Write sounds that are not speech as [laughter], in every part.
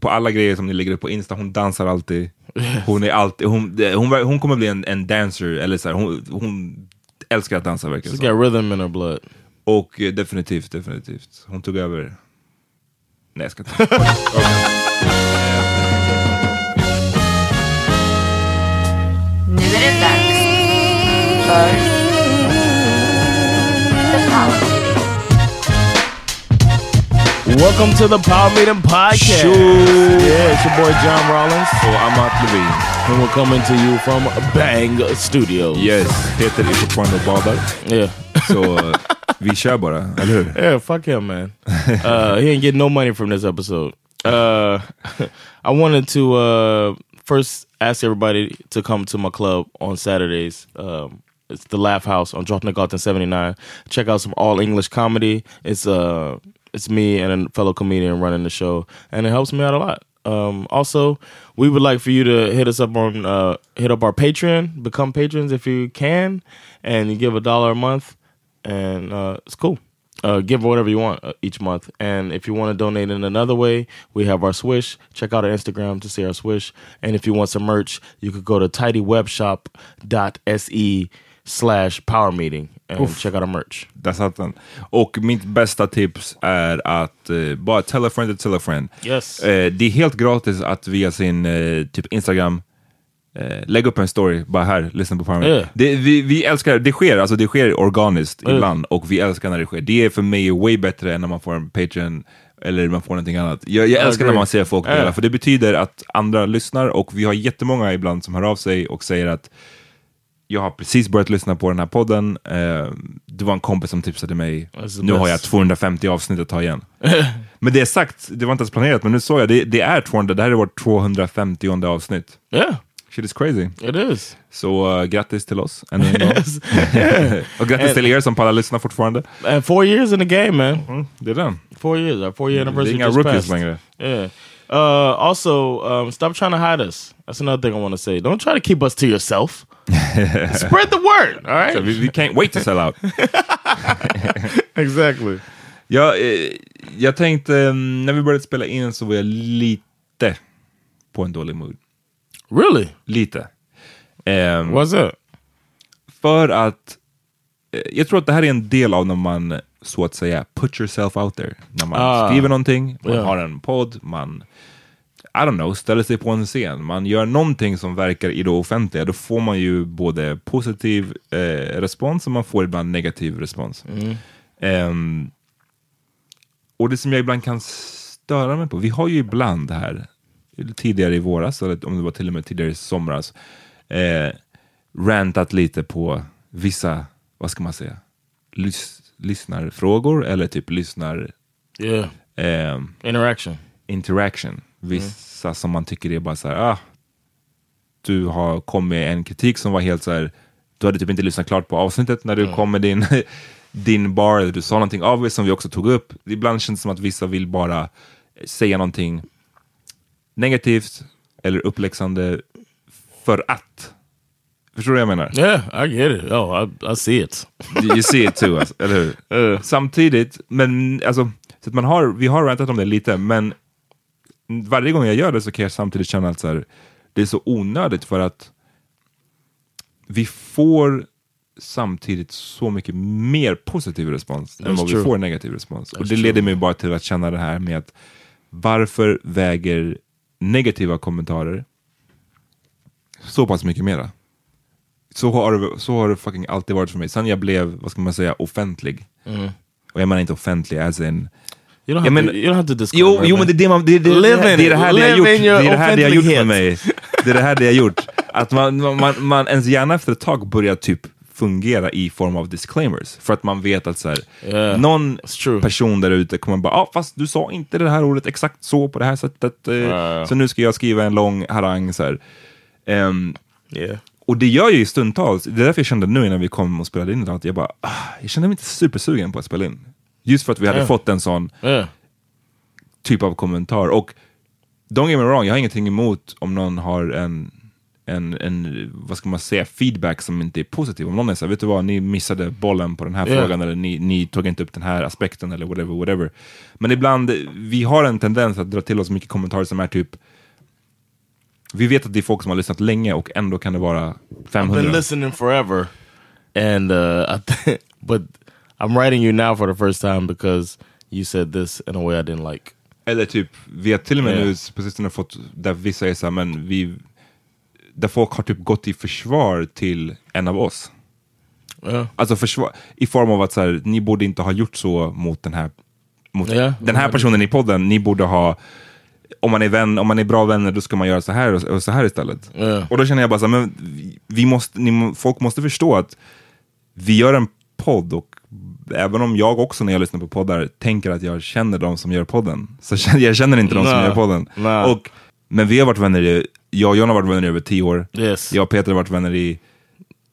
på alla grejer som ni lägger upp på Insta, hon dansar alltid. Hon är alltid, hon, hon, hon kommer bli en, en dancer, eller så här, hon, hon älskar att dansa verkar She's got rhythm in her blood. Och eh, definitivt, definitivt. Hon tog över. Nej, jag ska inte. [laughs] Nu är det dags för Welcome to the Power Meeting Podcast. Yeah, it's your boy John Rollins. Och Amat Levin. And we're coming to you from Bang Studios. Yes, Peter är fortfarande och badar. Yeah. Så eh, vi kör bara, eller hur? Yeah, fuck him, man. [laughs] Uh, he ain't getting no money from this episode. Uh, [laughs] I wanted to uh, first ask everybody to come to my club on Saturdays. Um, it's the Laugh House on Drottninggatan 79. Check out some all English comedy. It's uh, it's me and a fellow comedian running the show, and it helps me out a lot. Um, also, we would like for you to hit us up on uh, hit up our Patreon, become patrons if you can, and you give a dollar a month, and uh, it's cool. Uh, give whatever you want uh, each month, and if you want to donate in another way, we have our Swish. Check out our Instagram to see our Swish, and if you want some merch, you could go to tidywebshop.se slash power meeting and Oof. check out our merch. Där satt den. Och mitt bästa tips är att eh, bara tell a friend to tell a friend. Yes. Eh, det är helt gratis att via sin eh, typ Instagram lägga upp en story, bara här, lyssna på Power Yeah. det, vi, vi älskar, det sker, alltså det sker organiskt Yeah. ibland och vi älskar när det sker. Det är för mig way bättre än när man får en Patreon eller man får någonting annat. Jag, jag I älskar när man ser folk Yeah. dela, för det betyder att andra lyssnar och vi har jättemånga ibland som hör av sig och säger att jag har precis börjat lyssna på den här podden. Eh, det var en kompis som tipsade mig. The Nu har jag 250 avsnitt att ta igen. [laughs] men det är sagt, det var inte ens planerat, men nu såg jag, det, det är 200, det här är vårt 250 avsnitt. Yeah, Shit is crazy. it is. Så uh, grattis till oss ännu en gång. [laughs] Och grattis And- till er som pallar lyssna fortfarande. And four years in the game, man. Mm, det är den. Four years. Our four year Det är anniversary inga rookies passed. längre. Yeah. Uh, also, um, stop trying to hide us. That's another thing I want to say. Don't try to keep us to yourself. [laughs] Spread the word. All right. So we, we can't wait to sell out. [laughs] exactly. Jag, eh, jag tänkte, eh, när vi började spela in så var jag lite på en dålig mood. Really? Lite. Ehm, What's that? för att eh, jag tror att det här är en del av när man så att säga put yourself out there. När man Ah. skriver någonting, man Ja. har en podd, man I don't know, ställer sig på en scen, man gör någonting som verkar i det offentliga, då får man ju både positiv eh, respons och man får ibland negativ respons. Ehm, och det som jag ibland kan störa mig på, vi har ju ibland här, tidigare i våras, eller om det var till och med tidigare i somras, eh, rantat lite på vissa, vad ska man säga, lys lyssnarfrågor eller typ lyssnar Yeah. eh, Interaction. interaction. Vissa som man tycker är bara så här, ah, du har kommit med en kritik som var helt så här, du hade typ inte lyssnat klart på avsnittet när du kom med din, [laughs] din bar, eller du sa någonting av som vi också tog upp. Ibland känns det som att vissa vill bara säga någonting negativt eller uppläxande för att. Förstår du vad jag menar? Yeah, I get it. Oh, I, I see it. You see it too, alltså, eller hur? [laughs] Samtidigt, men alltså, så man har, vi har rantat om det lite, men varje gång jag gör det så kan jag samtidigt känna att så här, det är så onödigt för att vi får samtidigt så mycket mer positiv respons än That's vad vi true. får negativ respons. och That's det true. leder mig bara till att känna det här med att varför väger negativa kommentarer så pass mycket mera? Så har, det, så har det fucking alltid varit för mig. Sen jag blev, vad ska man säga, offentlig. Och jag menar inte offentlig as in... You don't have, Ja, men- to, you don't have to disclaim. Jo, jo men det är det, man, det, det, det, det, är det här det Live gjort. Det är det här det har gjort offentlighet. mig. Det är det här det har gjort. Att man, man, man, ens hjärna efter ett tag börjar typ fungera i form av disclaimers. För att man vet att så här, Yeah, någon person där ute kommer bara, ah, fast du sa inte det här ordet exakt så på det här sättet. Ja. Så nu ska jag skriva en lång harang. Så. Ehm, Yeah. Och det gör jag ju stundtals. Det är därför jag kände nu innan vi kom och spelade in det, att jag bara, ah, jag kände mig inte supersugen på att spela in. Just för att vi hade Ja. fått en sån Yeah. typ av kommentar. Och don't get me wrong, jag har ingenting emot om någon har en, en, en vad ska man säga, feedback som inte är positiv. Om någon är så här, vet du vad, ni missade bollen på den här Ja. frågan eller ni, ni tog inte upp den här aspekten eller whatever, whatever. Men ibland, vi har en tendens att dra till oss mycket kommentarer som är typ vi vet att det är folk som har lyssnat länge och ändå kan det vara I've 500. been listening forever, and uh, I [laughs] but I'm writing you now for the first time because you said this in a way I didn't like. Eller typ, vi har till och med Ja. nu på sistone fått, där vissa är så här, men vi, där folk har typ gått i försvar till en av oss. Yeah. Alltså försvar, i form av att så här, ni borde inte ha gjort så mot den här, mot Ja. den här personen i podden. Ni borde ha, om man är vän, om man är bra vänner, då ska man göra så här och, och så här istället. Ja. Och då känner jag bara så här, men vi- måste, ni, folk måste förstå att vi gör en podd och även om jag också när jag lyssnar på poddar tänker att jag känner de som gör podden, så jag känner inte de som gör podden. Nej. Och, men vi har varit vänner i, jag och John har varit vänner i över tio år. Yes. Jag och Peter har varit vänner i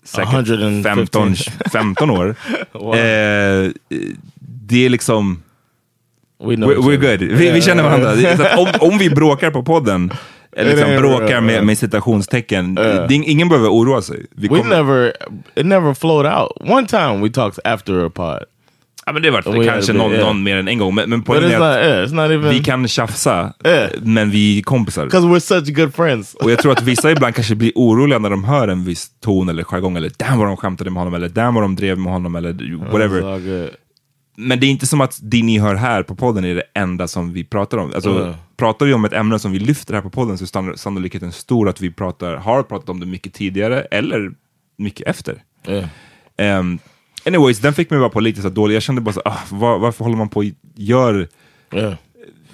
säkert 115. 15, 15 år. [laughs] Wow. eh, det är liksom, We know we're, we're good. Vi, vi känner varandra. Om, om vi bråkar på podden, eller liksom bråkar med, yeah. med citationstecken, det ingen behöver oroa sig. Vi We kommer- never, it never flowed out. One time we talked after a pod, Ja, men det var We kanske a någon, yeah. någon mer än en gång. Men, men poängen är not. att Yeah, not even vi kan tjafsa, Yeah. men vi är kompisar. because we're such good friends. Och jag tror att vissa ibland kanske blir oroliga när de hör en viss ton eller jargong, eller damn vad de skämtade med honom, eller damn vad de drev med honom, eller It's whatever. Men det är inte som att det ni hör här på podden är det enda som vi pratar om. Alltså, Mm. Pratar vi om ett ämne som vi lyfter här på podden så är sann- sannolikheten stor att vi pratar, har pratat om det mycket tidigare eller mycket efter. Yeah. Um, anyways, den fick mig bara på lite så dålig. Jag kände bara så ah, var, varför håller man på och gör Yeah.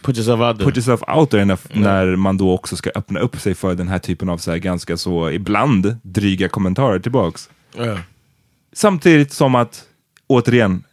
Put yourself out there. put yourself out there enough när man då också ska öppna upp sig för den här typen av så här ganska så, ibland, dryga kommentarer tillbaks. Samtidigt som att, återigen,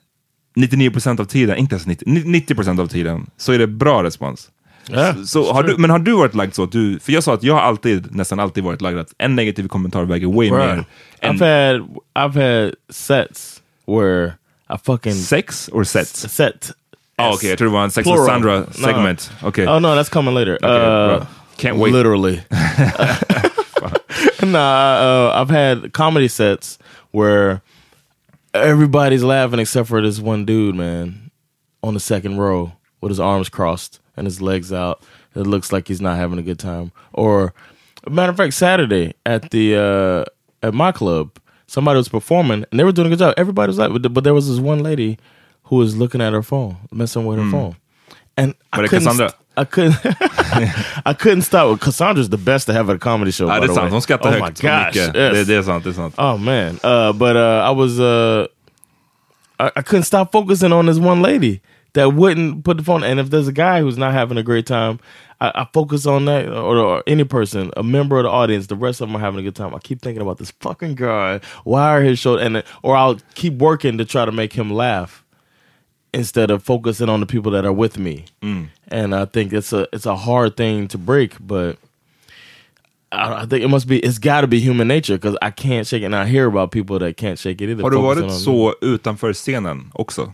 99% av tiden, inte ens 90, 90% av tiden, så är det bra respons. Yeah, Så, så har du, men har du varit lagd så att du, för jag sa att jag har alltid, nästan alltid varit lagd att en negativ kommentar väger way Bruh. mer I've had I've had sets where I fucking sex or sets. set. Ah, okej, jag tror det var en sex with Plural. Sandra No. segment. Okej. Oh no, that's coming later. Okay, uh. Can't wait. Literally. [laughs] [laughs] nah, uh, I've had comedy sets where everybody's laughing except for this one dude, man, on the second row with his arms crossed and his legs out. It looks like he's not having a good time. Or, matter of fact, Saturday at the uh, at my club, somebody was performing and they were doing a good job. Everybody was like, but there was this one lady who was looking at her phone, messing with her phone, and I couldn't. Cassandra? I couldn't. [laughs] I couldn't stop. Cassandra's the best to have at a comedy show. Ja, by det är the sant, way. hon skrattar oh högt my gosh, yes. Det, det är sant, det är sant. Oh man, uh, but uh, I was uh, I, I couldn't stop focusing on this one lady that wouldn't put the phone. And if there's a guy who's not having a great time, I, I focus on that, or, or any person, a member of the audience. The rest of them are having a good time. I keep thinking about this fucking guy. Why are his show? And or I'll keep working to try to make him laugh instead of focusing on the people that are with me. And I think it's a it's a hard thing to break, but. I I think it must be. It's got to be human nature because I can't shake it. And I hear about people that can't shake it either. Har du varit så utanför scenen också?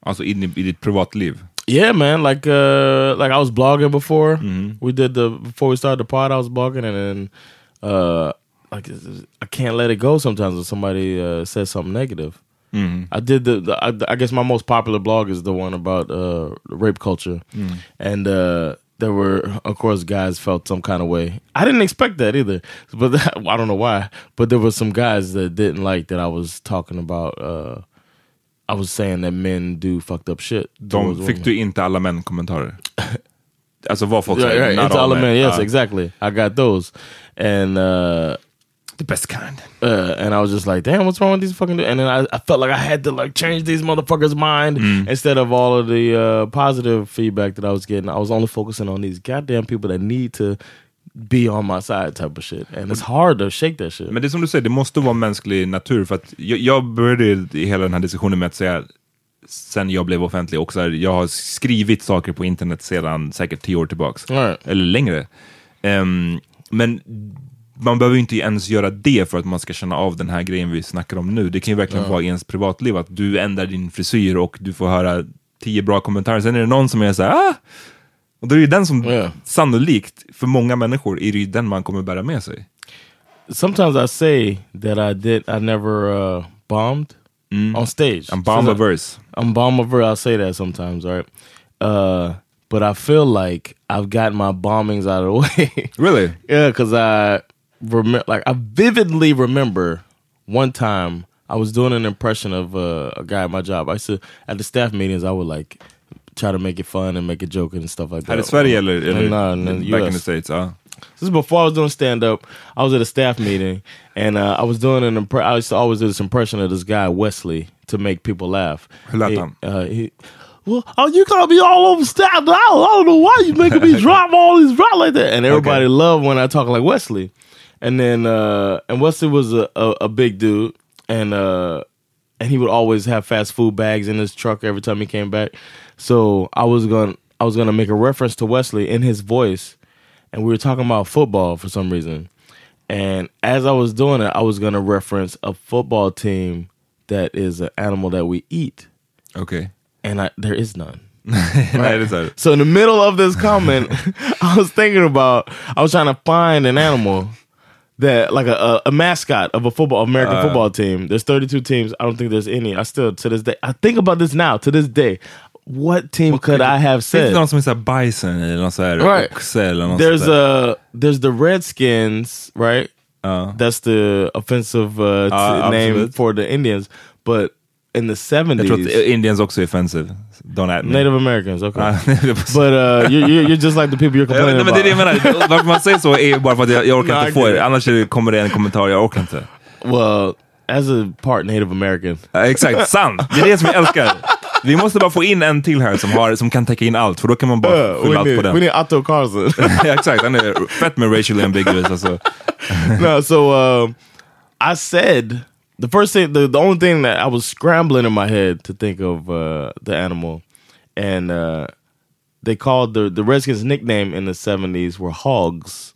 Alltså in i, i ditt privatliv? Yeah, man. Like, uh, like I was blogging before. We did the before we started the pod. I was blogging, and then, uh, like I can't let it go sometimes when somebody uh, says something negative. I did the, the I, I guess my most popular blog is the one about uh, rape culture, and uh, there were of course guys felt some kind of way. I didn't expect that either, but that, [laughs] I don't know why. But there were some guys that didn't like that I was talking about. Uh, I was saying that men do fucked up shit. De, fick du inte alla män-kommentarer? [laughs] alltså vad folk Yeah, right. not It's all men. Yes, Ja. exactly. I got those, and uh, The best kind. uh, and I was just like, damn, what's wrong with these fucking? du-" And then I, I felt like I had to like change these motherfuckers' mind Mm. instead of all of the uh, positive feedback that I was getting. I was only focusing on these goddamn people that need to be on my side, type of shit. And it's hard to shake that shit. Men det är som du säger, det måste vara mänsklig natur. För att jag, jag började i hela den här diskussionen med att säga, sen jag blev offentlig, och så här, jag har skrivit saker på internet sedan säkert tio år tillbaks. Right. Eller längre. Ehm, men man behöver ju inte ens göra det för att man ska känna av den här grejen vi snackar om nu. Det kan ju verkligen vara i ens privatliv, att du ändrar din frisyr och du får höra tio bra kommentarer. Sen är det någon som är så här, ah! Och då är det ju den som Ja. sannolikt, för många människor, är det ju den man kommer bära med sig. Sometimes I say that I did, I never uh, bombed on stage. En bomb So- a verse. I'm bomber. I'll say that sometimes, right? Uh, but I feel like I've gotten my bombings out of the [laughs] way. Really? yeah, because I remember, like, I vividly remember one time I was doing an impression of uh, a guy at my job. I used to at the staff meetings, I would like try to make it fun and make a joke and stuff like that. Här i Sverige eller, eller No, no, back in the States? Ja. This is before I was doing stand up. I was at a staff meeting and uh, I was doing an impre- I used to always do this impression of this guy Wesley to make people laugh. Hur lät He- han? Uh, he, well, oh, you gotta be all over staff. I don't know why you making me [laughs] drop all these drop like that. And everybody Okay. loved when I talk like Wesley. And then uh, and Wesley was a, a, a big dude, and uh, and he would always have fast food bags in his truck every time he came back. So I was gonna I was gonna make a reference to Wesley in his voice, and we were talking about football for some reason. And as I was doing it, I was gonna reference a football team that is an animal that we eat, Okay. and I, there is none. Nej, det är så här. So in the middle of this comment, [laughs] I was thinking about I was trying to find an animal that like a, a, a mascot of a football American football team. There's 32 teams. I don't think there's any. I still to this day I think about this now to this day. What team could I have Finns det said? någon som är såhär bison eller någon Right. oxe eller There's a there's the Redskins, right? That's the offensive uh, Uh, name for the Indians, but in the 70s, Jag tror Indians också är offensive. Don't at me. Native Americans. Okay, [laughs] but uh, you're, you're just like the people you're [laughs] complaining men, men det är det about. jag menar. Varför man säger så är bara för att jag, jag orkar inte få det. Annars kommer det en kommentar, jag orkar inte. Well, as a part Native American, exakt, sant! Det är det som jag älskar. Vi måste bara få in en till här som, har, som kan täcka in allt, för då kan man bara Uh, skylla allt på den. we need Otto Carlson. [laughs] Ja, Exakt, han är fett med racially ambiguous. Alltså. no, so um, I said the first thing, the, the only thing that I was scrambling in my head to think of uh, the animal, and uh, they called the the Redskins' nickname in the seventies were Hogs.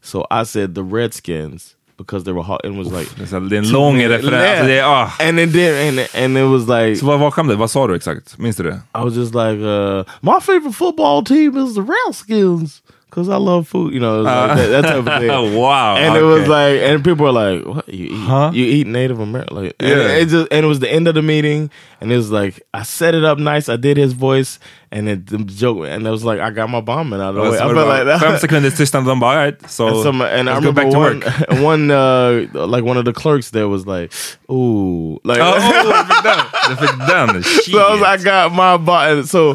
So I said the Redskins because they were hog. It was like Det är så- det är en lång referens. Det ah. and it did, and and it was like Så vad, vad kom det? Vad sa du exakt? Minns du det? I was just like, uh, my favorite football team is the Redskins because I love food. You know, like uh, that, that type of [laughs] thing. wow. and it was like, and people were like, "What you eat? Huh? You eat Native American?" Like, and Yeah. it just, and it was the end of the meeting, and it was like, I set it up nice. I did his voice, and it the joke, and it was like, I got my bombing out of the way. I felt like that. Fem sekunders tystnad, de bara alright, so And, some, and I remember back to one, [laughs] one uh, like one of the clerks there was like, "Ooh, like." Oh, du fick den! Du fick den! So I, was, I got my body. So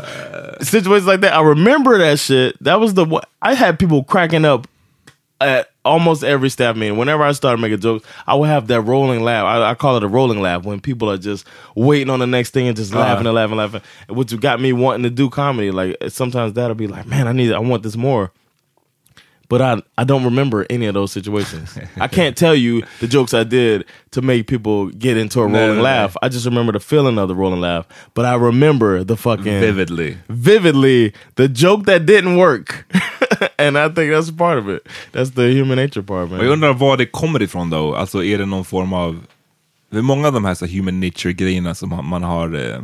situations like that, I remember that shit. That was the one I had people cracking up at almost every staff meeting. Whenever I started making jokes, I would have that rolling laugh. I, I call it a rolling laugh when people are just waiting on the next thing and just uh-huh. laughing and laughing, laughing. Which got me wanting to do comedy. Like sometimes that'll be like, man, I need, I want this more. But I, I don't remember any of those situations. I can't tell you the jokes I did to make people get into a No, rolling no, no. laugh. I just remember the feeling of the rolling laugh. But I remember the fucking Vividly. vividly the joke that didn't work. [laughs] and I think that's part of it. That's the human nature part, man. Och jag undrar var det kommer ifrån då? Alltså är det någon form av... Det är många av de här så human nature-grejerna som man- har eh,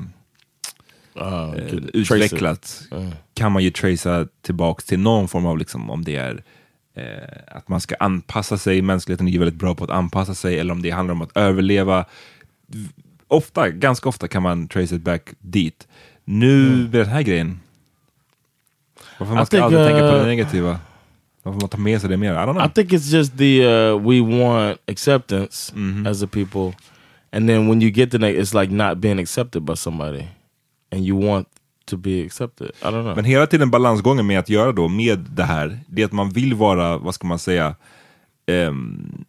Uh, eh, it. utvecklat kan man ju tracea tillbaks till någon form av, liksom, om det är eh, att man ska anpassa sig, mänskligheten är ju väldigt bra på att anpassa sig, eller om det handlar om att överleva. Ofta, ganska ofta kan man trace it back dit. Nu med den här grejen, varför man ska think, aldrig tänka på det uh, negativa? Varför man tar med sig det mer? I don't know. I think it's just the uh, we want acceptance as a people, and then when you get the it's like not being accepted by somebody, and you want to be accepted. I don't know. Men hela tiden balansgången med att göra då med det här, det är att man vill vara, vad ska man säga, ehm,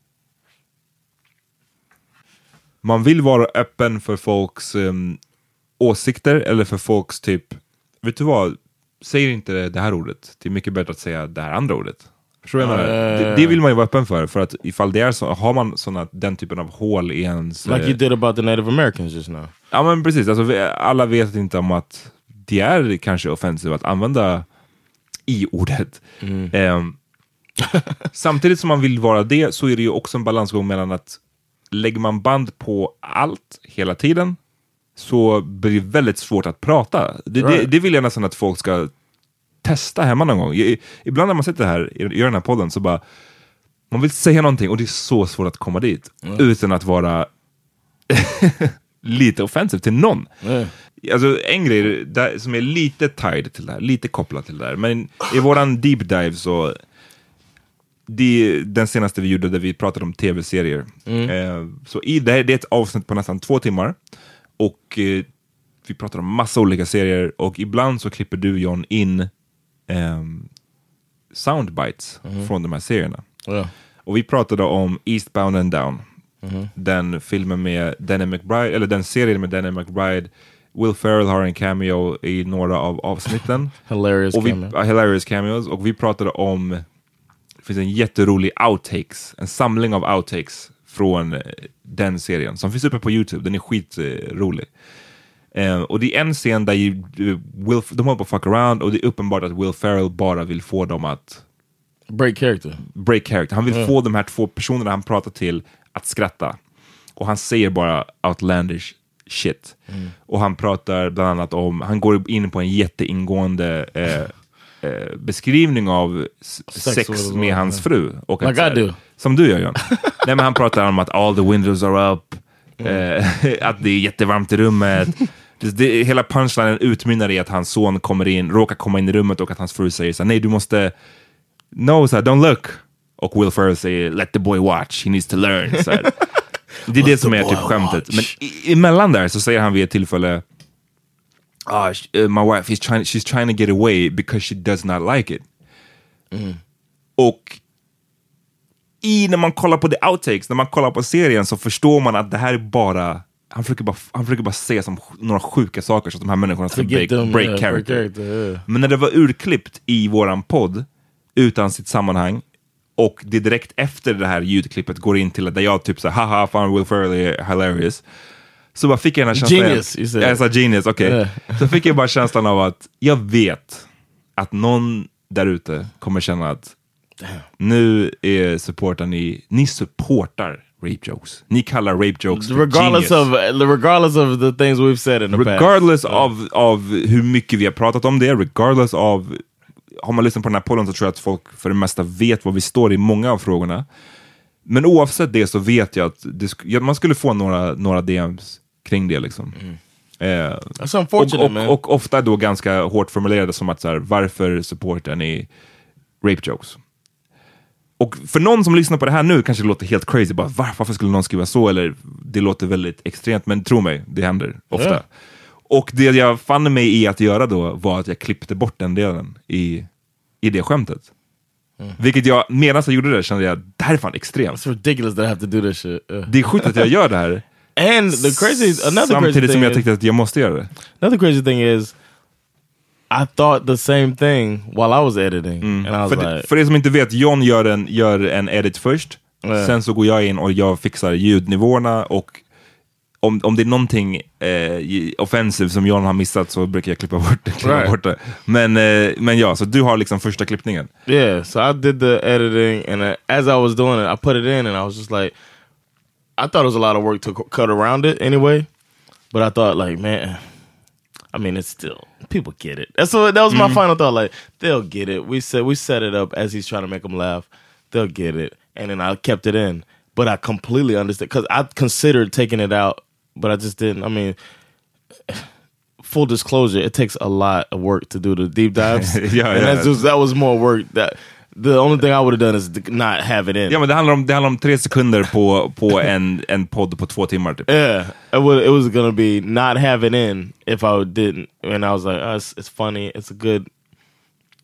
man vill vara öppen för folks ehm, åsikter eller för folks typ, vet du vad, säg inte det här ordet, det är mycket bättre att säga det här andra ordet. Förstår du vad jag menar? Det, det vill man ju vara öppen för, för att ifall det är så, har man såna, den typen av hål i ens... like eh, you did about the Native Americans just now. Ja men precis, alltså, alla vet inte om att det är kanske offensivt att använda i-ordet. Ehm, [laughs] samtidigt som man vill vara det så är det ju också en balansgång mellan att lägger man band på allt hela tiden så blir det väldigt svårt att prata. Det, det, Right. det vill jag nästan att folk ska testa hemma någon gång. I, ibland när man sitter här i, i den här podden så bara man vill säga någonting och det är så svårt att komma dit utan att vara [laughs] lite offensiv till någon. Yeah. Alltså en grej där, som är lite tied till det här, lite kopplad till det här, men i våran deep dive så det, den senaste vi gjorde där vi pratade om tv-serier. Eh, så i det, här, det är ett avsnitt på nästan två timmar och eh, vi pratar om massa olika serier och ibland så klipper du John in ehm, soundbites från de här serierna. Yeah. Och vi pratade om Eastbound and Down. Den filmen med Danny McBride, eller den serien med Danny McBride. Will Ferrell har en cameo i några av avsnitten. [laughs] Hilarious och vi, cameo. ja, hilarious cameos. Och vi pratade om, det finns en jätterolig outtakes, en samling av outtakes från eh, den serien som finns uppe på Youtube. Den är skitrolig. Eh, och det är en scen där ju, eh, Will, de håller på att fuck around och det är uppenbart att Will Ferrell bara vill få dem att Break character. break character. Han vill få de här två personerna han pratar till att skratta. Och han säger bara outlandish shit. Och han pratar bland annat om, han går in på en jätteingående eh, eh, beskrivning av Sex sex, med hans fru. Och att Like do. Som du gör John. Nej men han pratar om att all the windows are up, eh, [laughs] att det är jättevarmt i rummet. Det, det, hela punchlinen utmynnar i att hans son kommer in, råkar komma in i rummet och att hans fru säger så här, nej du måste No, så här, don't look. Och Will Ferrell säger let the boy watch, he needs to learn. Så här. Det är det som är typ skämtet. Men i- emellan där så säger han vid ett tillfälle ah, uh, my wife, he's trying, she's trying to get away because she does not like it. Och i när man kollar på the outtakes, när man kollar på serien så förstår man att det här är bara han försöker bara, han försöker bara säga som några sjuka saker så att de här människorna ska break, them, break yeah, break character. character, yeah. Men när det var urklippt i våran podd utan sitt sammanhang och det direkt efter det här ljudklippet går in till där jag typ såhär haha fan Will Ferrell är hilarious. Så bara fick jag den här känslan. Genius. Jag sa genius, okej. Yeah. [laughs] Så fick jag bara känslan av att jag vet att någon där ute kommer känna att nu är supportar ni, ni supportar rape jokes. Ni kallar rape jokes regardless of regardless of the things we've said in the past. Regardless av, av hur mycket vi har pratat om det, regardless av har man lyssnat på den här podden så tror jag att folk för det mesta vet var vi står i många av frågorna. Men oavsett det så vet jag att det man skulle få några, några DMs kring det. Liksom. Eh, That's unfortunate, och, och, och ofta då ganska hårt formulerade som att så här, varför supportar ni rape jokes? Och för någon som lyssnar på det här nu kanske det låter helt crazy, bara, "Va? varför skulle någon skriva så? Eller det låter väldigt extremt, men tro mig, det händer ofta. Ja. Och det jag fann mig i att göra då var att jag klippte bort den delen i, i det skämtet. Vilket jag, medan jag gjorde det kände jag, det här är fan extremt. It's ridiculous that I have to do this shit. Uh. Det är sjukt att jag gör det här. [laughs] And the crazy, another crazy Samtidigt som thing jag is, tyckte att jag måste göra det. another crazy thing is, I thought the same thing while I was editing, and I was Mm. För, like, för er som inte vet, John gör en, gör en edit först, Ja. sen så går jag in och jag fixar ljudnivåerna och om, om det är någonting eh, offensive som John har missat så brukar jag klippa bort det. Klippa Right. bort det. Men, eh, men ja, så du har liksom första klippningen. Yeah, so I did the editing, and uh, as I was doing it, I put it in, and I was just like, I thought it was a lot of work to cut around it anyway, but I thought like, man, I mean, it's still people get it. That's what that was my mm-hmm. final thought. Like they'll get it. We said we set it up as he's trying to make them laugh. They'll get it, and then I kept it in. But I completely understand because I considered taking it out, but I just didn't. I mean, [sighs] full disclosure, it takes a lot of work to do the deep dives. [laughs] Yeah, and yeah. that's just that was more work. That the only thing I would have done is not have it in. Ja men det handlar om, det handlar om tre sekunder på, på [laughs] en, en podd på två timmar typ. Yeah, it was it was gonna be not have it in if I didn't, and I was like, oh, it's, it's funny, it's a good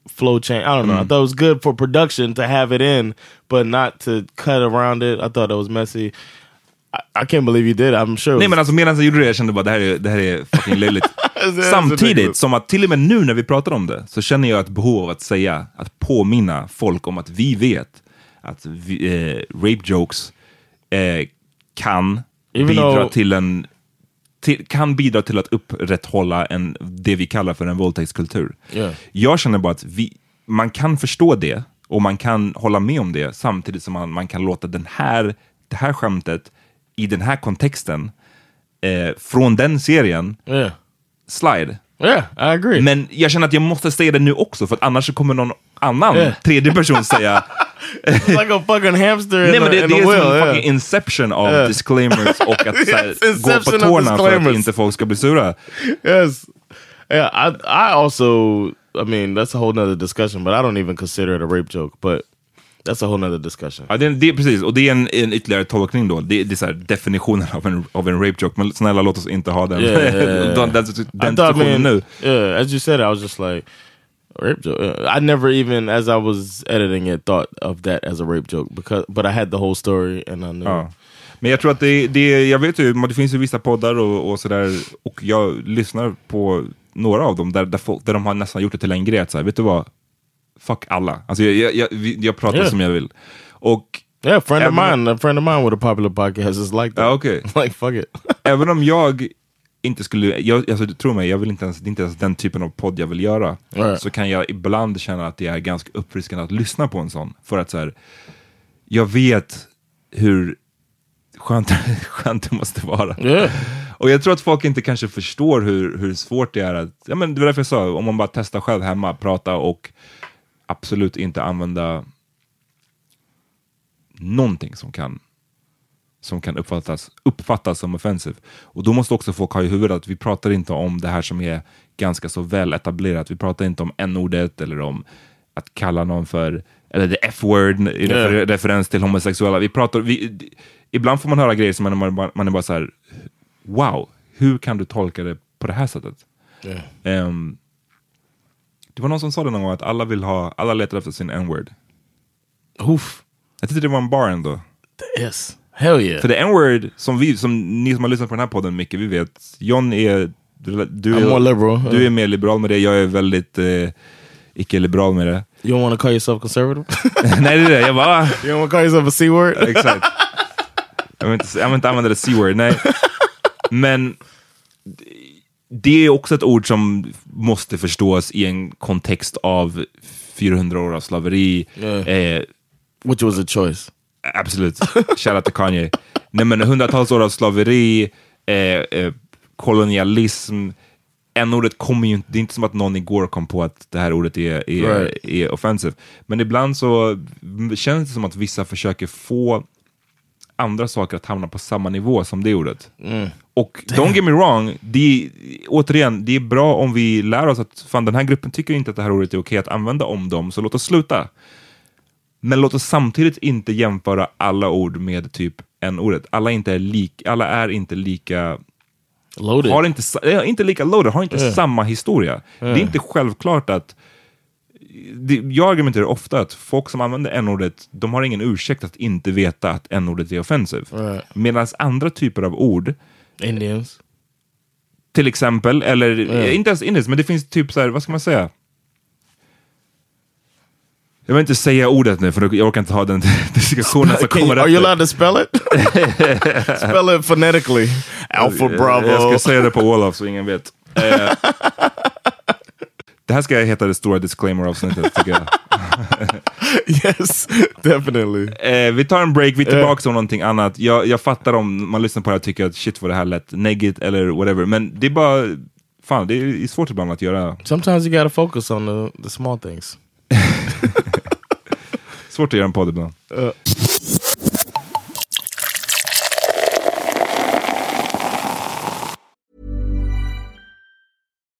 flow change. I don't know. I mm. thought it was good for production to have it in, but not to cut around it. I thought it was messy. I, can't believe you did. I'm sure. Nej men alltså medan jag gjorde det, jag kände bara det här är, det här är fucking löjligt. [laughs] Samtidigt som att till och med nu när vi pratar om det, så känner jag ett behov av att säga, att påminna folk om att vi vet att vi, eh, rape jokes eh, kan Even bidra though- till en till, kan bidra till att upprätthålla en, det vi kallar för en våldtäktskultur. Yeah. Jag känner bara att vi, man kan förstå det och man kan hålla med om det samtidigt som man, man kan låta den här, det här skämtet i den här kontexten eh, från den serien yeah, slide. yeah, I agree. Men jag känner att jag måste säga det nu också för att annars kommer någon annan Yeah. [laughs] tredje person säga like a fucking hamster in Nej men the, det, in det the är som wheel. yeah. fucking inception av Yeah. disclaimers och att [laughs] Yes, gå på tårna för att inte folk ska bli sura. yes. Yeah, I I also I mean that's a whole nother discussion, but I don't even consider it a rape joke, but that's a whole nother discussion. Ja, det, är- det precis, och det är en, en ytterligare tolkning då. Det, det är så definitionen av en, av en rape joke, men snälla låt oss inte ha den, Yeah, yeah, yeah. [laughs] den, den, I den diskussionen nu. yeah, as you said, I was just like rape joke. Uh, I never even, as I was editing it, thought of that as a rape joke because, but I had the whole story and I knew. Ja. Men jag tror att det, det, jag vet ju, det finns ju vissa poddar och, och sådär, och jag lyssnar på några av dem där, där, folk, där de har nästan gjort det till en grej, att så här, vet du vad? Fuck alla. Alltså jag, jag, jag, jag pratar Yeah. som jag vill. Och Yeah, a friend of mine, a friend of mine with a popular podcast is like that. Ja, okej. [laughs] like fuck it. [laughs] även om jag inte skulle, jag, alltså, tro mig, jag vill inte ens, det är inte ens den typen av podd jag vill göra. Right. Så kan jag ibland känna att det är ganska uppfriskande att lyssna på en sån. För att så här, jag vet hur skönt, [laughs] skönt det måste vara. Yeah. Och jag tror att folk inte kanske förstår hur, hur svårt det är att, ja men det var därför jag sa, om man bara testar själv hemma, prata och absolut inte använda någonting som kan som kan uppfattas, uppfattas som offensive. Och då måste också folk ha i huvudet att vi pratar inte om det här som är ganska så väl etablerat. Vi pratar inte om n-ordet eller om att kalla någon för, eller the f-word i Yeah. refer referens till homosexuella. Vi pratar, vi, ibland får man höra grejer som man, är bara- man är bara så här, wow, hur kan du tolka det på det här sättet? Yeah. Ehm, det var någon som sa det någon gång att alla vill ha, alla letar efter sin n-word. Oof. Jag tyckte det var en bar ändå. Yes. Hell yeah. För the n-word, som, vi, som ni som har lyssnat på den här podden mycket, vi vet, John är... Du, du, är, du är mer liberal med det, jag är väldigt eh, icke-liberal med det. You don't want to call yourself conservative? [laughs] Nej det är det, jag bara... you don't want to call yourself a c-word? [laughs] Exakt. Jag vill inte, jag vill inte använda det c-word, nej. [laughs] Men det är också ett ord som måste förstås i en kontext av 400 år av slaveri. Yeah. Eh, Which was a choice. absolut, shoutout till Kanye. Nej men hundratals år av slaveri, eh, eh, kolonialism. N-ordet kommer ju inte, det är inte som att någon igår kom på att det här ordet är, är, Right. är offensive. Men ibland så känns det som att vissa försöker få andra saker att hamna på samma nivå som det ordet. Och don't get me wrong, det är, återigen, det är bra om vi lär oss att fan, den här gruppen tycker inte att det här ordet är okej att använda om dem, så låt oss sluta. Men låt oss samtidigt inte jämföra alla ord med typ n-ordet. Alla, inte är lik, alla är inte lika Loaded. har inte, ja, inte lika loaded, har inte samma historia. Det är inte självklart att jag argumenterar ofta att folk som använder n-ordet, de har ingen ursäkt att inte veta att n-ordet är offensive. Right. Medan andra typer av ord, Indians. till exempel, eller eh, inte ens indisk, men det finns typ så här, vad ska man säga? Jag vill inte säga ordet nu, för jag orkar inte ha den [laughs] diskussionen som kommer are you efter. allowed to spell it? [laughs] spell it phonetically. Alpha Bravo. Jag ska säga det på Wolof så ingen vet. [laughs] Eh, det här ska heta det stora disclaimer-avsnittet tycker jag. [laughs] yes, definitely. Eh, vi tar en break, vi är tillbaka om någonting annat. Jag, jag fattar om man lyssnar på det här och tycker att shit vad det här lät neggigt eller whatever. Men det är bara, fan det är svårt ibland att göra. Sometimes you gotta focus on the, the small things. [laughs] Svårt att göra en podd ibland.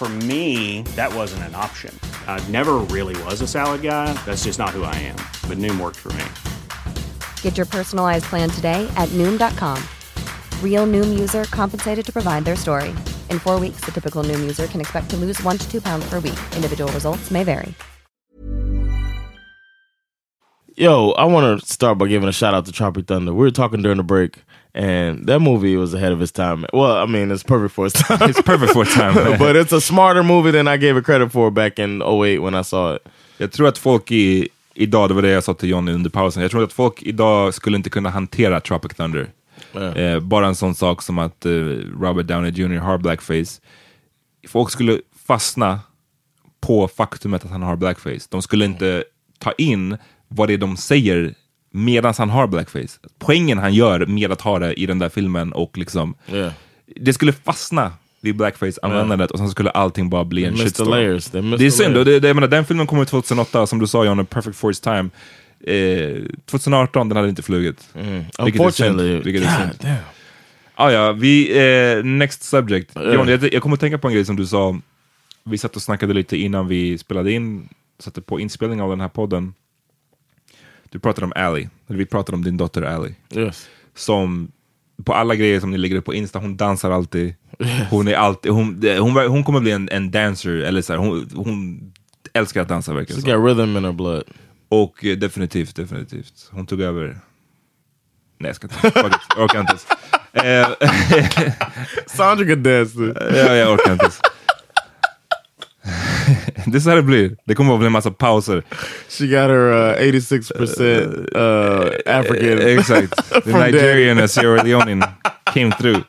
For me, that wasn't an option. I never really was a salad guy. That's just not who I am. But Noom worked for me. Get your personalized plan today at Noom.com. Real Noom user compensated to provide their story. In four weeks, the typical Noom user can expect to lose one to two pounds per week. Individual results may vary. Yo, I want to start by giving a shout out to Tropic Thunder. We were talking during the break, and that movie was ahead of its time. Well, I mean, it's perfect for its [laughs] time. It's perfect for time. [laughs] but it's a smarter movie than I gave it credit for back in 08 when I saw it. Jag tror att folk i, idag, det var det jag sa till Johnny under pausen, jag tror att folk idag skulle inte kunna hantera Tropic Thunder. Eh, bara en sån sak som att eh, Robert Downey Jr. har blackface. Folk skulle fastna på faktumet att han har blackface. De skulle inte ta in vad det är de säger medan han har blackface. Poängen han gör med att ha det i den där filmen och liksom Yeah. det skulle fastna vid blackface-användandet och sen skulle allting bara bli en shitstorm. layers. Det är synd, och det, det, jag menar, den filmen kom ut 2008, som du sa John, Perfect for its time. Eh, 2018, den hade inte flugit. Vilket är synd, Unfortunately, vilket är synd. Ah, ja, vi, eh, next subject. John, jag, jag kommer att tänka på en grej som du sa. Vi satt och snackade lite innan vi spelade in, satte på inspelning av den här podden. Du pratade om Ally, eller vi pratade om din dotter Ally. Yes. Som på alla grejer som ni lägger upp på Insta, hon dansar alltid. Hon är alltid, hon, hon, hon kommer bli en, en dancer, eller så här, hon, hon älskar att dansa verkligen. She's got rhythm in her blood. Och eh, definitivt, definitivt. Hon tog över... Nej jag ska inte. Jag orkar inte. ens. Eh, [laughs] Sandra dance. dude. ja, jag orkar inte. Det är så här det blir. Det kommer att bli en massa pauser. She got her uh, 86% uh, African. Exakt. [laughs] The Nigerian and Sierra Leonean came through.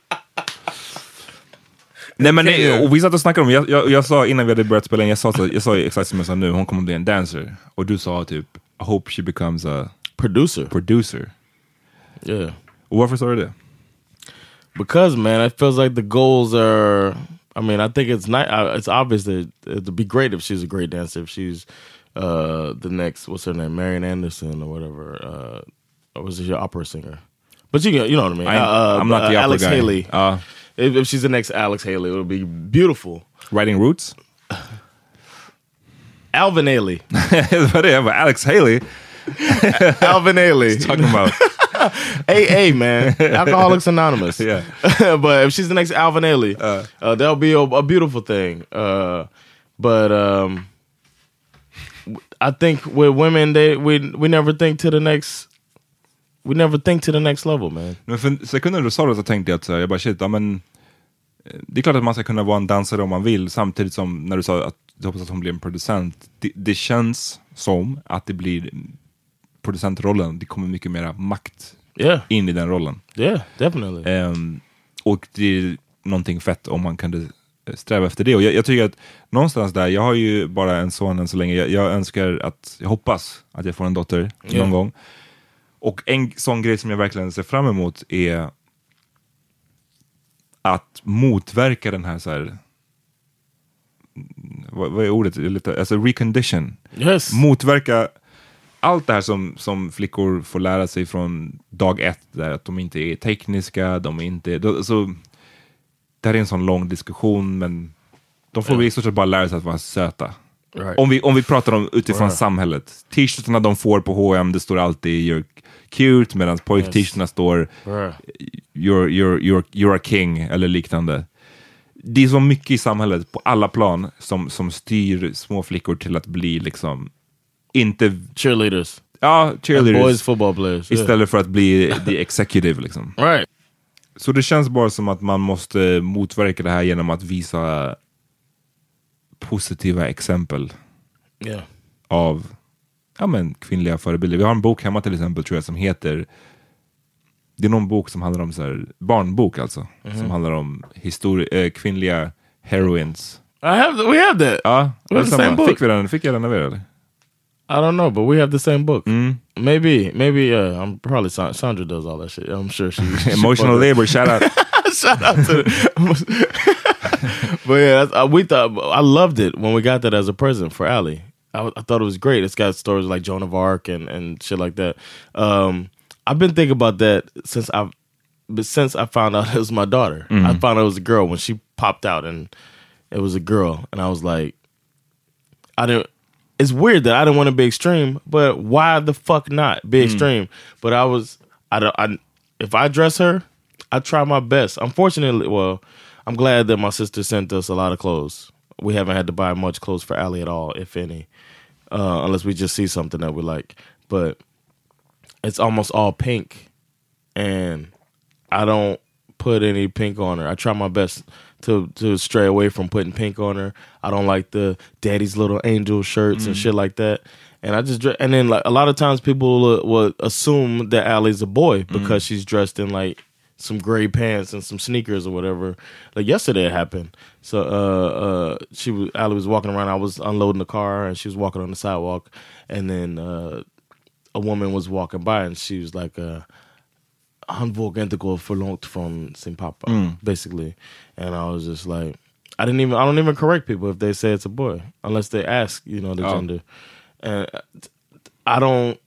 Nej men det, och vi satt och snackade om, jag, jag, jag sa innan vi hade börjat spela in, jag sa, så, jag sa exakt som jag sa nu, hon kommer bli en dancer. Och du sa typ, I hope she becomes a Producer. producer. Yeah. Och varför sa du det? because man, it feels like the goals are. I mean, I think it's not. Uh, it's obvious that it'd be great if she's a great dancer. If she's uh, the next, what's her name, Marian Anderson or whatever, uh, or was she an opera singer? But you, you know what I mean. I- Uh, I'm not uh, the opera Alex guy. Haley. Uh. if, if she's the next Alex Haley, it would be beautiful. Writing Roots? [laughs] Alvin Haley. Vad är det? Jag Alex Haley? [laughs] Alvin Haley. Talking about. [laughs] AA man, Alcoholics Anonymous. Yeah. [laughs] but if she's the next Alvin Ailey, uh, that'll be a, a beautiful thing. Uh, but um, I think with women, they we we never think to the next. We never think to the next level, man. Men för sekunden du sa det så tänkte jag att så här, jag bara shit, ja, men, eh, det är klart att man ska kunna vara en dansare om man vill, samtidigt som när du sa att du hoppas att hon blir en producent, det, det känns som att det blir producentrollen, det kommer mycket mera makt Yeah, in i den rollen. yeah, definitely. Ehm, och det är någonting fett om man kunde sträva efter det. Och jag, jag tycker att någonstans där, jag har ju bara en son än så länge, jag, jag önskar att, jag hoppas att jag får en dotter Ja. någon gång. Och en sån grej som jag verkligen ser fram emot är att motverka den här, så här vad, vad är ordet? Alltså recondition. Yes. Motverka allt det här som, som flickor får lära sig från dag ett, där att de inte är tekniska, de är inte... Då, så, det här är en sån lång diskussion, men de får i stort sett bara lära sig att vara söta. Right. Om, vi, om vi pratar om utifrån Right. samhället. T-shirtarna de får på H&M det står alltid you're cute, medan pojk-t-shirtarna står Right. you're, you're, you're, you're a king eller liknande. Det är så mycket i samhället på alla plan som, som styr små flickor till att bli liksom inte Cheerleaders. ja, And cheerleaders boys football players. yeah. istället för att bli the executive. Liksom. Right. Så det känns bara som att man måste motverka det här genom att visa positiva exempel Yeah. av ja, men, kvinnliga förebilder. Vi har en bok hemma till exempel tror jag som heter Det är någon bok som handlar om så här, barnbok alltså. Som handlar om histori- äh, kvinnliga heroines. I have. We have that. Ja, We have the samma. same book. Fick vi den? Fick jag den av er eller? I don't know, but we have the same book. Maybe, maybe. Yeah, I'm probably Sa- Sandra does all that shit. I'm sure she. [laughs] she Emotional labor, shout out. [laughs] Shout out to. [laughs] but yeah, that's, uh, we thought I loved it when we got that as a present for Allie. I thought it was great. It's got stories like Joan of Arc and and shit like that. Um, I've been thinking about that since I've, but since I found out it was my daughter. I found out it was a girl when she popped out and it was a girl, and I was like, I didn't. It's weird that I didn't want to be extreme, but why the fuck not be extreme? But I was, I don't, I, if I dress her, I try my best. Unfortunately, well, I'm glad that my sister sent us a lot of clothes. We haven't had to buy much clothes for Allie at all, if any, uh, unless we just see something that we like. But it's almost all pink, and I don't put any pink on her. I try my best to to stray away from putting pink on her. I don't like the daddy's little angel shirts and shit like that. And I just and then like a lot of times people will, will assume that Allie's a boy because she's dressed in like some gray pants and some sneakers or whatever. Like yesterday it happened. So uh uh she was Allie was walking around. I was unloading the car and she was walking on the sidewalk and then uh a woman was walking by and she was like uh han vågar inte gå för långt från sin pappa, basically. And I was just like, I didn't even, I don't even correct people if they say it's a boy, unless they ask, you know, the Oh. gender. And I don't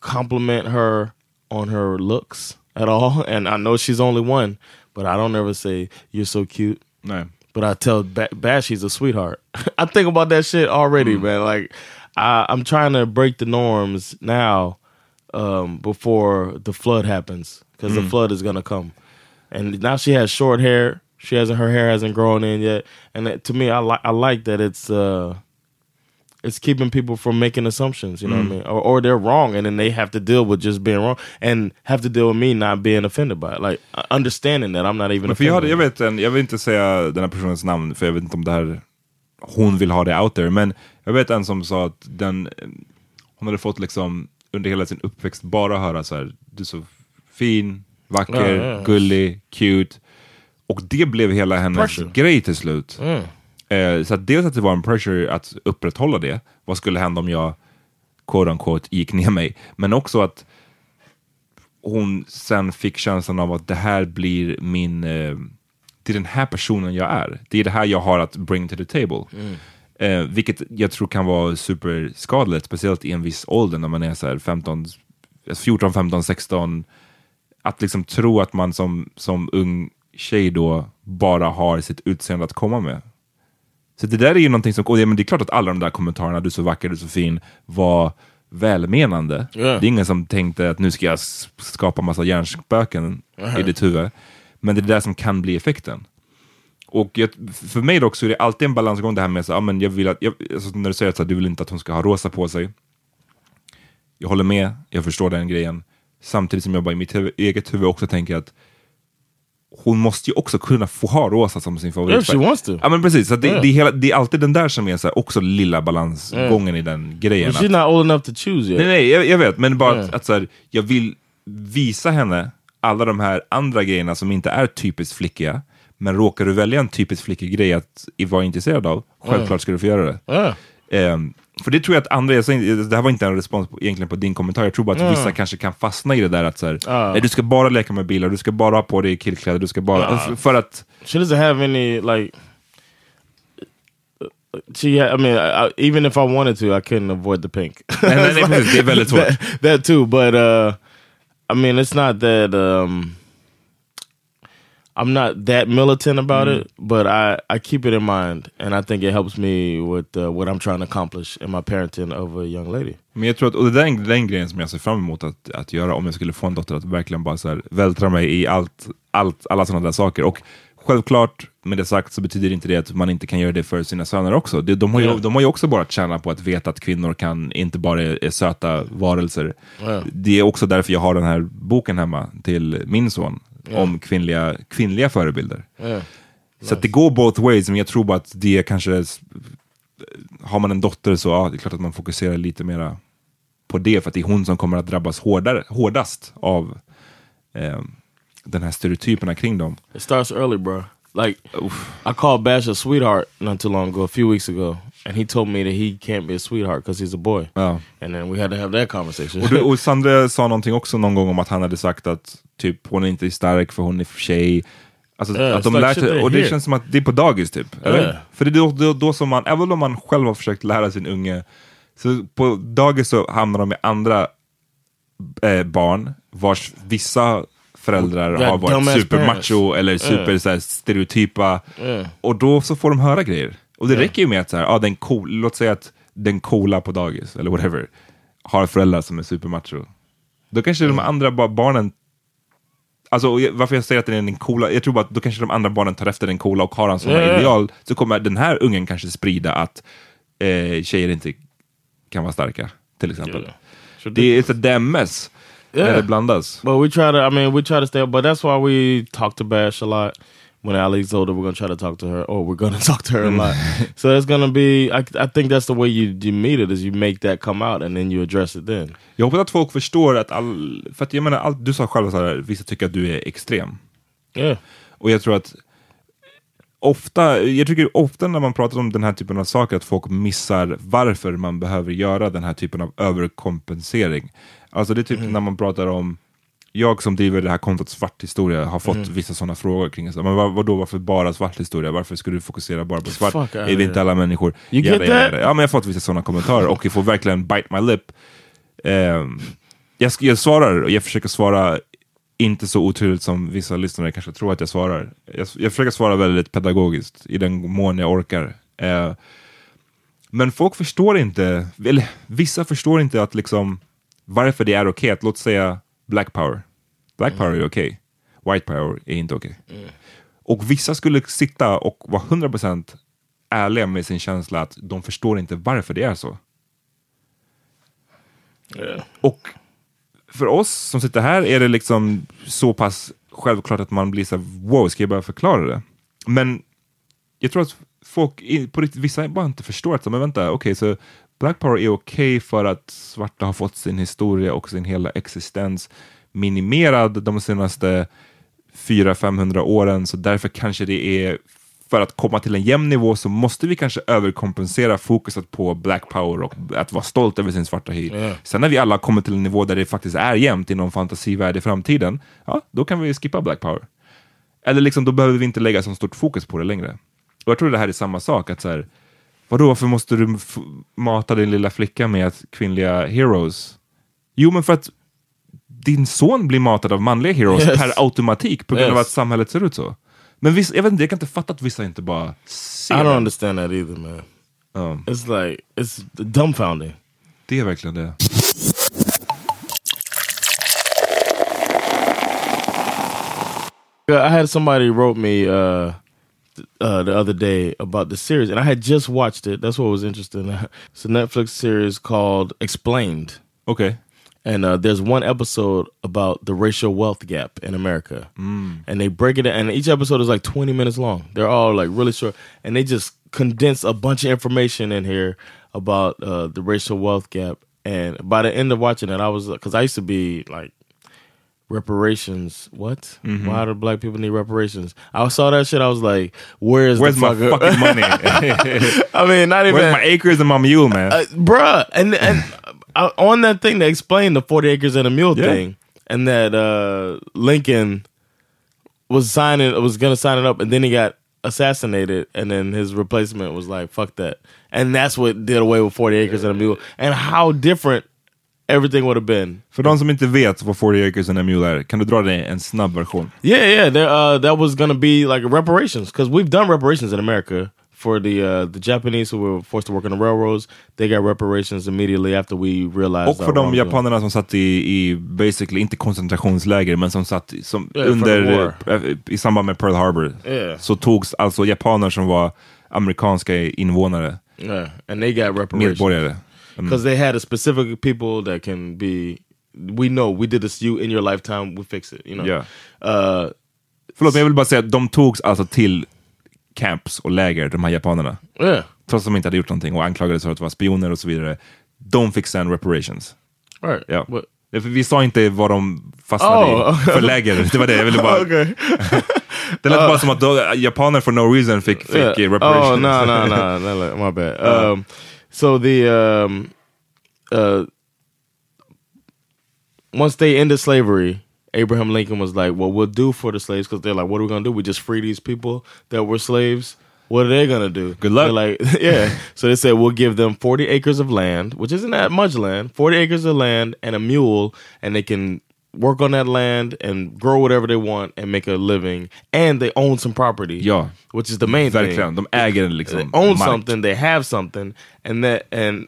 compliment her on her looks at all. [laughs] And I know she's only one, but I don't ever say, you're so cute. Nej. But I tell ba- Bash he's a sweetheart. [laughs] I think about that shit already, man. Like I, I'm trying to break the norms now um, before the flood happens because the flood is gonna come. And now she has short hair. She hasn't her hair hasn't grown in yet. And it, to me, I like I like that it's uh, it's keeping people from making assumptions. You know Mm. what I mean? Or, or they're wrong, and then they have to deal with just being wrong, and have to deal with me not being offended by it. Like understanding that I'm not even. Men för jag, hade, jag, vet en, jag vill inte säga den här personens namn, för jag vet inte om det här hon vill ha det out there. Men jag vet en som sa att den, hon hade fått liksom under hela sin uppväxt bara höra så här, du är så fin, vacker, ja. gullig, cute. Och det blev hela hennes Pressure. grej till slut. Mm. Eh, så att dels att det var en pressure att upprätthålla det, vad skulle hända om jag quote unquote gick ner mig, men också att hon sen fick känslan av att det här blir min, eh, det är den här personen jag är. Det är det här jag har att bring to the table. Eh, vilket jag tror kan vara superskadligt, speciellt i en viss ålder när man är så här 15, 14, 15, 16. Att liksom tro att man som, som ung tjej då bara har sitt utseende att komma med. Så det där är ju någonting som, och det, men det är klart att alla de där kommentarerna, du är så vacker, du är så fin, var välmenande. Ja. Det är ingen som tänkte att nu ska jag skapa massa hjärnspöken i ditt huvud. Men det är det där som kan bli effekten. Och jag, för mig dock så är det alltid en balansgång det här med så, ja, men jag vill att, jag, alltså när du säger att du vill inte att hon ska ha rosa på sig. Jag håller med, jag förstår den grejen. Samtidigt som jag bara i mitt huvud, eget huvud också tänker att hon måste ju också kunna få ha rosa som sin favorit. If she wants to. Ja men precis, så det, Yeah. det, är hela, det är alltid den där som är så här, också lilla balansgången i den grejen. But she's not old enough to choose yet. Nej, nej jag, jag vet, men bara Ja. att, att så här, jag vill visa henne alla de här andra grejerna som inte är typiskt flickiga. Men råkar du välja en typiskt flickig grej att vara intresserad av, självklart ska du få göra det. Ja. För det tror jag att andra, jag säger, det här var inte en respons på, egentligen på din kommentar, jag tror bara att Ja. vissa kanske kan fastna i det där att så här, nej, du ska bara leka med bilar, du ska bara ha på dig killkläder, du ska bara... Ja. F- För att... She doesn't have any like. She, ha- I mean, I- even if I wanted to, I couldn't avoid the pink. [laughs] Nej, nej, nej, precis, det är väldigt [laughs] svårt. that, that too, but uh, I mean, it's not that um, I'm not that militant about Mm. it, but I I keep it in mind, and I think it helps me with uh, what I'm trying to accomplish in my parenting of a young lady. Men jag tror att, och det där är en- den grejen som jag ser fram emot att, att göra om jag skulle få en dotter, att verkligen bara så här, vältra mig i allt, allt, alla sådana där saker. Och självklart, med det sagt, så betyder inte det att man inte kan göra det för sina söner också. Det, de, har ju, Ja. de har ju också bara att tjäna på att veta att kvinnor kan inte bara är, är söta varelser. Ja. Det är också därför jag har den här boken hemma till min son, Ja. om kvinnliga, kvinnliga förebilder. Yeah. Så att det går both ways, men jag tror bara att det kanske, har man en dotter så ja, det är klart att man fokuserar lite mera på det, för att det är hon som kommer att drabbas hårdare, hårdast av eh, den här stereotyperna kring dem. It starts early, bro. Like I called Bash a sweetheart not too long ago, a few weeks ago, and he told me that he can't be a sweetheart because he's a boy. Ja. And then we had to have that conversation. Och, du, [laughs] och Sandra sa någonting också någon gång om att han hade sagt att typ hon är inte stark för hon är tjej. Alltså, Ja, att de lär they och det hear. känns som att det är på dagis typ. Ja. För det är då, då, då som man, även om man själv har försökt lära sin unge, så på dagis så hamnar de med andra eh, barn vars vissa föräldrar Ja, har varit supermacho parents. eller super Ja. så här, stereotypa. Och då så får de höra grejer. Och det Ja. räcker ju med att, så här, ja, den cool, låt säga att den coola på dagis, eller whatever, har föräldrar som är supermacho. Då kanske de andra ba- barnen Alltså jag- varför jag säger att den är den coola, jag tror bara att då kanske de andra barnen tar efter den coola och har han ja, ja. ideal, så kommer den här ungen kanske sprida att eh, tjejer inte kan vara starka, till exempel. Ja. Det är ett damn mess när Yeah. det blandas. But we try to, I mean, we try to stay, but that's why we talk to Bash a lot. When Ali's older, we're gonna try to talk to her, or we're gonna [laughs] talk to her a lot. so it's gonna be, I, I think that's the way you, you meet it, is you make that come out and then you address it then. Jag hoppas att folk förstår att all, för att jag menar, all, du sa själv så här, vissa tycker att du är extrem. Yeah. Och jag tror att ofta, jag tycker ofta när man pratar om den här typen av saker att folk missar varför man behöver göra den här typen av överkompensering. Alltså det är typ när man pratar om jag som driver det här kontot Svart historia har fått Mm. vissa sådana frågor kring det. Men vad, vadå, varför bara svart historia? Varför ska du fokusera bara på svart? fuck är vi inte here. alla människor? You Jada, get jada. Ja, men jag har fått vissa sådana kommentarer och jag får verkligen bite my lip. Ehm, jag, jag svarar och jag försöker svara inte så oturligt som vissa lyssnare kanske tror att jag svarar. Jag, jag försöker svara väldigt pedagogiskt i den mån jag orkar. Eh, men folk förstår inte, eller vissa förstår inte att liksom varför det är okej att låt säga black power. Black power är okej, white power är inte okej. Och vissa skulle sitta och vara 100% ärliga med sin känsla att de förstår inte varför det är så. Och för oss som sitter här är det liksom så pass självklart att man blir så här, wow, ska jag bara förklara det? Men jag tror att folk, på riktigt, vissa bara inte förstår att, men vänta, okej, så Black Power är okej för att svarta har fått sin historia och sin hela existens minimerad de senaste 400-500 åren, så därför kanske det är för att komma till en jämn nivå så måste vi kanske överkompensera fokuset på black power och att vara stolt över sin svarta hy. Sen när vi alla kommer till en nivå där det faktiskt är jämnt i någon fantasivärld i framtiden, ja, då kan vi skippa black power. Eller liksom, då behöver vi inte lägga så stort fokus på det längre. Och jag tror det här är samma sak, att så här, vadå, varför måste du mata din lilla flicka med kvinnliga heroes? Jo, men för att din son blir matad av manliga heroes Yes. per automatik på grund av Yes. att samhället ser ut så. Men vissa, jag vet inte, jag kan inte fatta att vissa inte bara I ser don't det. understand that either, man. Ja, It's like it's dumbfounding. det är verkligen det. I had somebody wrote me uh, uh, the other day about the series, and I had just watched it. That's what was interesting. [laughs] It's a Netflix series called Explained, Okay. and uh, there's one episode about the racial wealth gap in America, and they break it. And each episode is like 20 minutes long. They're all like really short, and they just condense a bunch of information in here about uh, the racial wealth gap. And by the end of watching it, I was because I used to be like reparations. What? Mm-hmm. Why do black people need reparations? I saw that shit. I was like, "Where's Where's the my fuck- fucking money? [laughs] [laughs] I mean, not even Where's my acres and my mule, man? uh, bruh. And and uh, on that thing, they explained the forty acres and a mule Yeah. thing, and that uh, Lincoln was signing was gonna sign it up, and then he got assassinated, and then his replacement was like, "Fuck that," and that's what did away with forty acres and a mule, and how different everything would have been. För de som inte vet vad 40 acres and a mule är, kan du dra det i en snabb version? Yeah, yeah, there, uh, that was gonna be like reparations because we've done reparations in America for the uh, the Japanese who were forced to work on the railroads. They got reparations immediately after we realized. Och för de japanerna som satt i, i basically, inte koncentrationsläger, men som satt som Yeah, under, eh, i samband med Pearl Harbor. Yeah. Så togs alltså japaner som var amerikanska invånare, Yeah, and they got reparations medborgare. Mm. because they had a specific people that can be. We know we did this you in your lifetime. We fix it. You know. Yeah. Uh, Förlåt, men jag vill bara säga att de togs alltså till camps och läger, de här japanerna. yeah. Trots att de inte hade gjort någonting och anklagades för att vara spioner och så vidare. De fick sen reparations. Right. Ja. But, vi sa inte vad de fastnade Oh. i för läger. Det var det, jag ville bara... [laughs] okay. [laughs] Det lät bara som att då, japaner for no reason fick, fick Yeah. yeah. reparations. Oh no no no [laughs] no no, my bad. Um, so the um, uh, once they ended slavery, Abraham Lincoln was like, "What we'll do for the slaves?" Because they're like, "What are we gonna do? We just free these people that were slaves." What are they gonna do? Good luck. They're like, [laughs] yeah. So they said we'll give them forty acres of land, which isn't that much land. Forty acres of land and a mule, and they can work on that land and grow whatever they want and make a living. And they own some property. Ja. which is the main thing. Verkligen, de äger liksom They own mark. something, they have something, and that and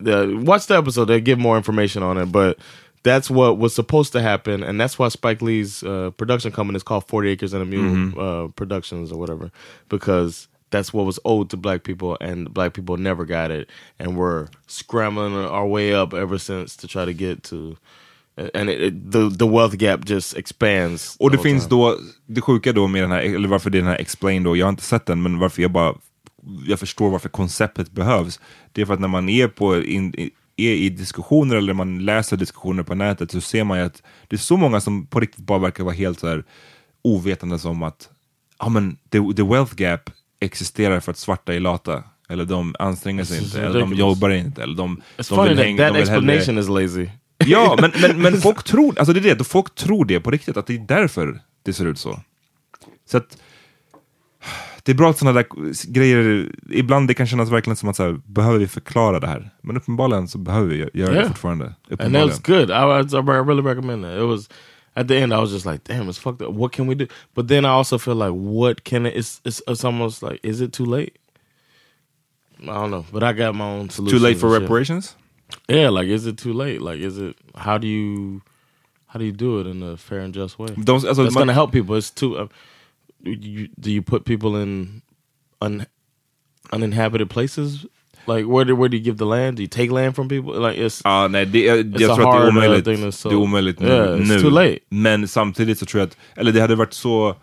the watch the episode. They give more information on it, but that's what was supposed to happen, and that's why Spike Lee's uh, production company is called Forty Acres and a Mule Mm-hmm. uh, Productions or whatever, because that's what was owed to black people, and black people never got it, and we're scrambling our way up ever since to try to get to. And it, the the wealth gap just expands. Och det finns time. då, det sjuka då med den här, eller varför det är den här explain då, jag har inte sett den, men varför jag bara, jag förstår varför konceptet behövs. Det är för att när man är på, in, är i diskussioner eller man läser diskussioner på nätet så ser man ju att det är så många som på riktigt bara verkar vara helt så här ovetande som att, ja men the, the wealth gap existerar för att svarta är lata. Eller de anstränger sig inte, eller de jobbar inte, eller de, It's de vill that hänga- that de vill hellre- explanation is lazy. [laughs] Ja, men, men, men [laughs] folk tror, alltså det är det, folk tror det på riktigt, att det är därför det ser ut så. Så att det är bra att sådana där grejer, ibland det kan kännas verkligen som att så här, behöver vi förklara det här? Men uppenbarligen så behöver vi göra det Yeah. fortfarande. and that was good. I, I, I really recommend that. It was at the end. I was just like, damn, it's fucked up. What can we do? But then I also feel like, what can it? It's it's, it's almost like, is it too late? I don't know, but I got my own Too solution. late for reparations? Yeah, like, is it too late? Like, is it? How do you? How do you do it in a fair and just way? De, alltså, That's gonna help people. It's too. Uh, you, do you put people in un, uninhabited places? Like where do where do you give the land? Do you take land from people? Like it's Ja, nej, det, jag, It's jag tror att det är omöjligt. so- Det är omöjligt nu. Yeah, it's nu. too late. Men samtidigt så tror jag att, eller det hade varit så,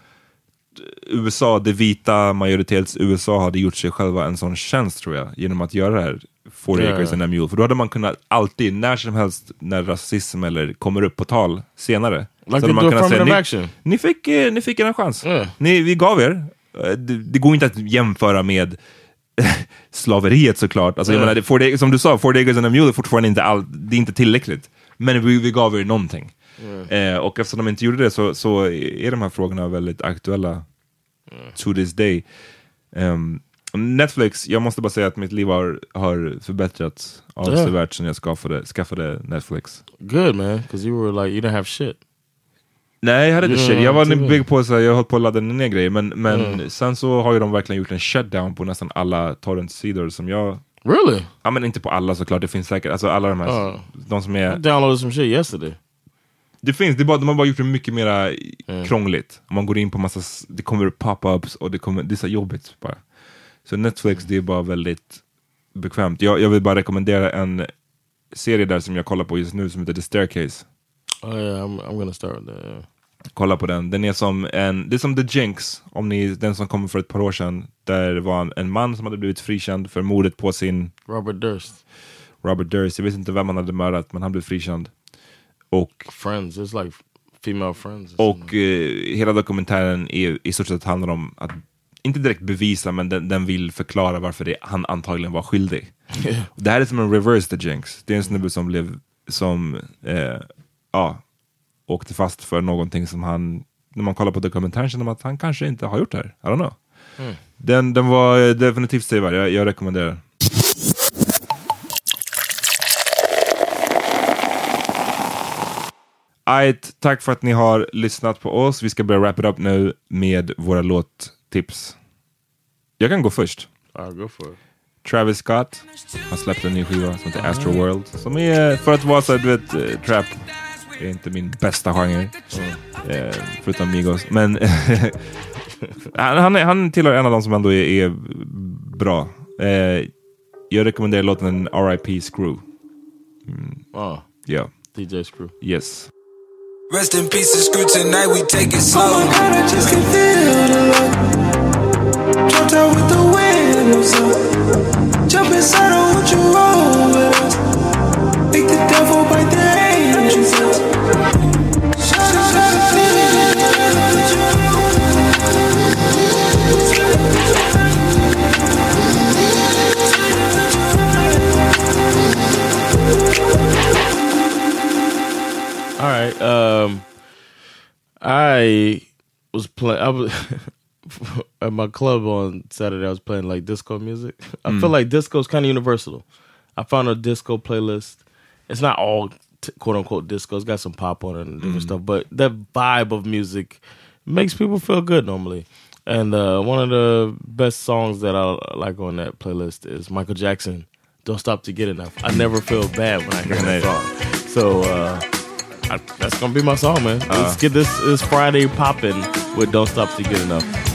USA, det vita majoritets USA hade gjort sig själva en sån tjänst tror jag, genom att göra det här 40 Yeah. acres and a mule. För då hade man kunnat alltid, när som helst, när rasism eller kommer upp på tal senare. Like så hade man kunnat säga, ni, action. ni, fick, eh, ni fick en chans. Yeah. Ni, vi gav er. Eh, Det, det går inte att jämföra med [laughs] slaveriet såklart. Alltså, jag Ja. menar, det, 40, som du sa, 40 acres and a mule är fortfarande inte, all, det är inte tillräckligt. Men vi, vi gav er någonting. Eh, och eftersom de inte gjorde det så, så är de här frågorna väldigt aktuella to this day. Ehm, Netflix, jag måste bara säga att mitt liv har, har förbättrats avsevärt sen jag skaffade, skaffade Netflix. good man, because you were like you didn't have shit. Nej, jag hade inte shit. Jag var TV. big på så jag höll på att ladda ner grejer, men, men Mm. sen så har ju de verkligen gjort en shutdown på nästan alla torrent-sidor som jag... Really? Ja men inte på alla såklart, det finns säkert, alltså alla de här, Ja. de som I är... downloaded some shit yesterday. Det finns, det bara, de har bara gjort det mycket mer Mm. krångligt. Man går in på massa, det kommer pop-ups och det, kommer, det är så jobbigt bara. Så Netflix, det är bara väldigt bekvämt. Jag, jag vill bara rekommendera en serie där som jag kollar på just nu som heter The Staircase. Oh yeah, I'm I'm gonna start with that. Yeah. Kolla på den. Den är som en, det är som The Jinx, om ni, den som kom för ett par år sedan. Där det var en, en man som hade blivit frikänd för mordet på sin Robert Durst. Robert Durst. Jag vet inte vem han hade mördat, men han blev frikänd. Och, Friends. It's like female friends. och eh, hela dokumentären är, i stort sett handlar om att, inte direkt bevisa, men den, den vill förklara varför det, han antagligen var skyldig. Det här är som en reverse The Jinx. Det är en snubbe som blev, som, eh, ja, åkte fast för någonting som han, när man kollar på dokumentären känner man att han kanske inte har gjort det här. I don't know. Den, den var eh, definitivt sevärd, jag, jag rekommenderar. Ajt, tack för att ni har lyssnat på oss. Vi ska börja wrap it up nu med våra låttips. Jag kan gå först. I'll go for it. Travis Scott har släppt en ny skiva som heter Astro World. Som är, för att vara så du vet, eh, trap är inte min bästa genre. Eh, förutom Migos. Men [laughs] han, han, är, han tillhör en av de som ändå är, är bra. Eh, jag rekommenderar låten R.I.P. Screw. Oh, Ja, DJ Screw. yes. Rest in peace, and screw tonight, we take it slow. Oh my god, I just can feel the love. Jumped out with the windows up. Jump inside, I want you roll with us. Make the devil bite the angels up. [laughs] at my club on Saturday. I was playing like disco music. I feel like disco is kind of universal. I found a disco playlist. It's not all t- quote unquote disco. It's got some pop on it and different stuff, but that vibe of music makes people feel good normally. And uh, one of the best songs that I like on that playlist is Michael Jackson. Don't stop to get enough. I never feel bad when I hear that song. So uh, I, that's gonna be my song, man. Let's uh. get this this Friday popping with "Don't Stop to Get Enough."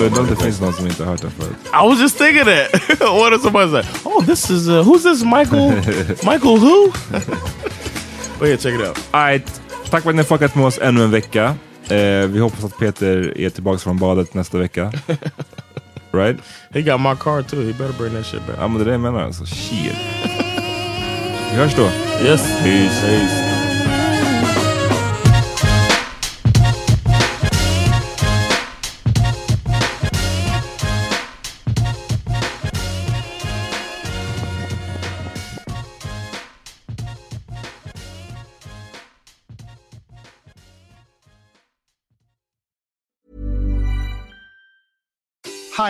Undrar om det finns någon som inte har hört den förut. I was just thinking that. [laughs] what if somebody say, "Oh, this is uh, who's this Michael? [laughs] Michael who?" [laughs] but yeah, check it out. Alright, tack för att ni har fuckat med oss ännu en vecka. Eh, vi hoppas att Peter är tillbaka från badet nästa vecka. right? He got my car too. He better bring that shit back. Ja men det är det jag menar alltså. Shit. Vi hörs då. Yes. Peace. Peace.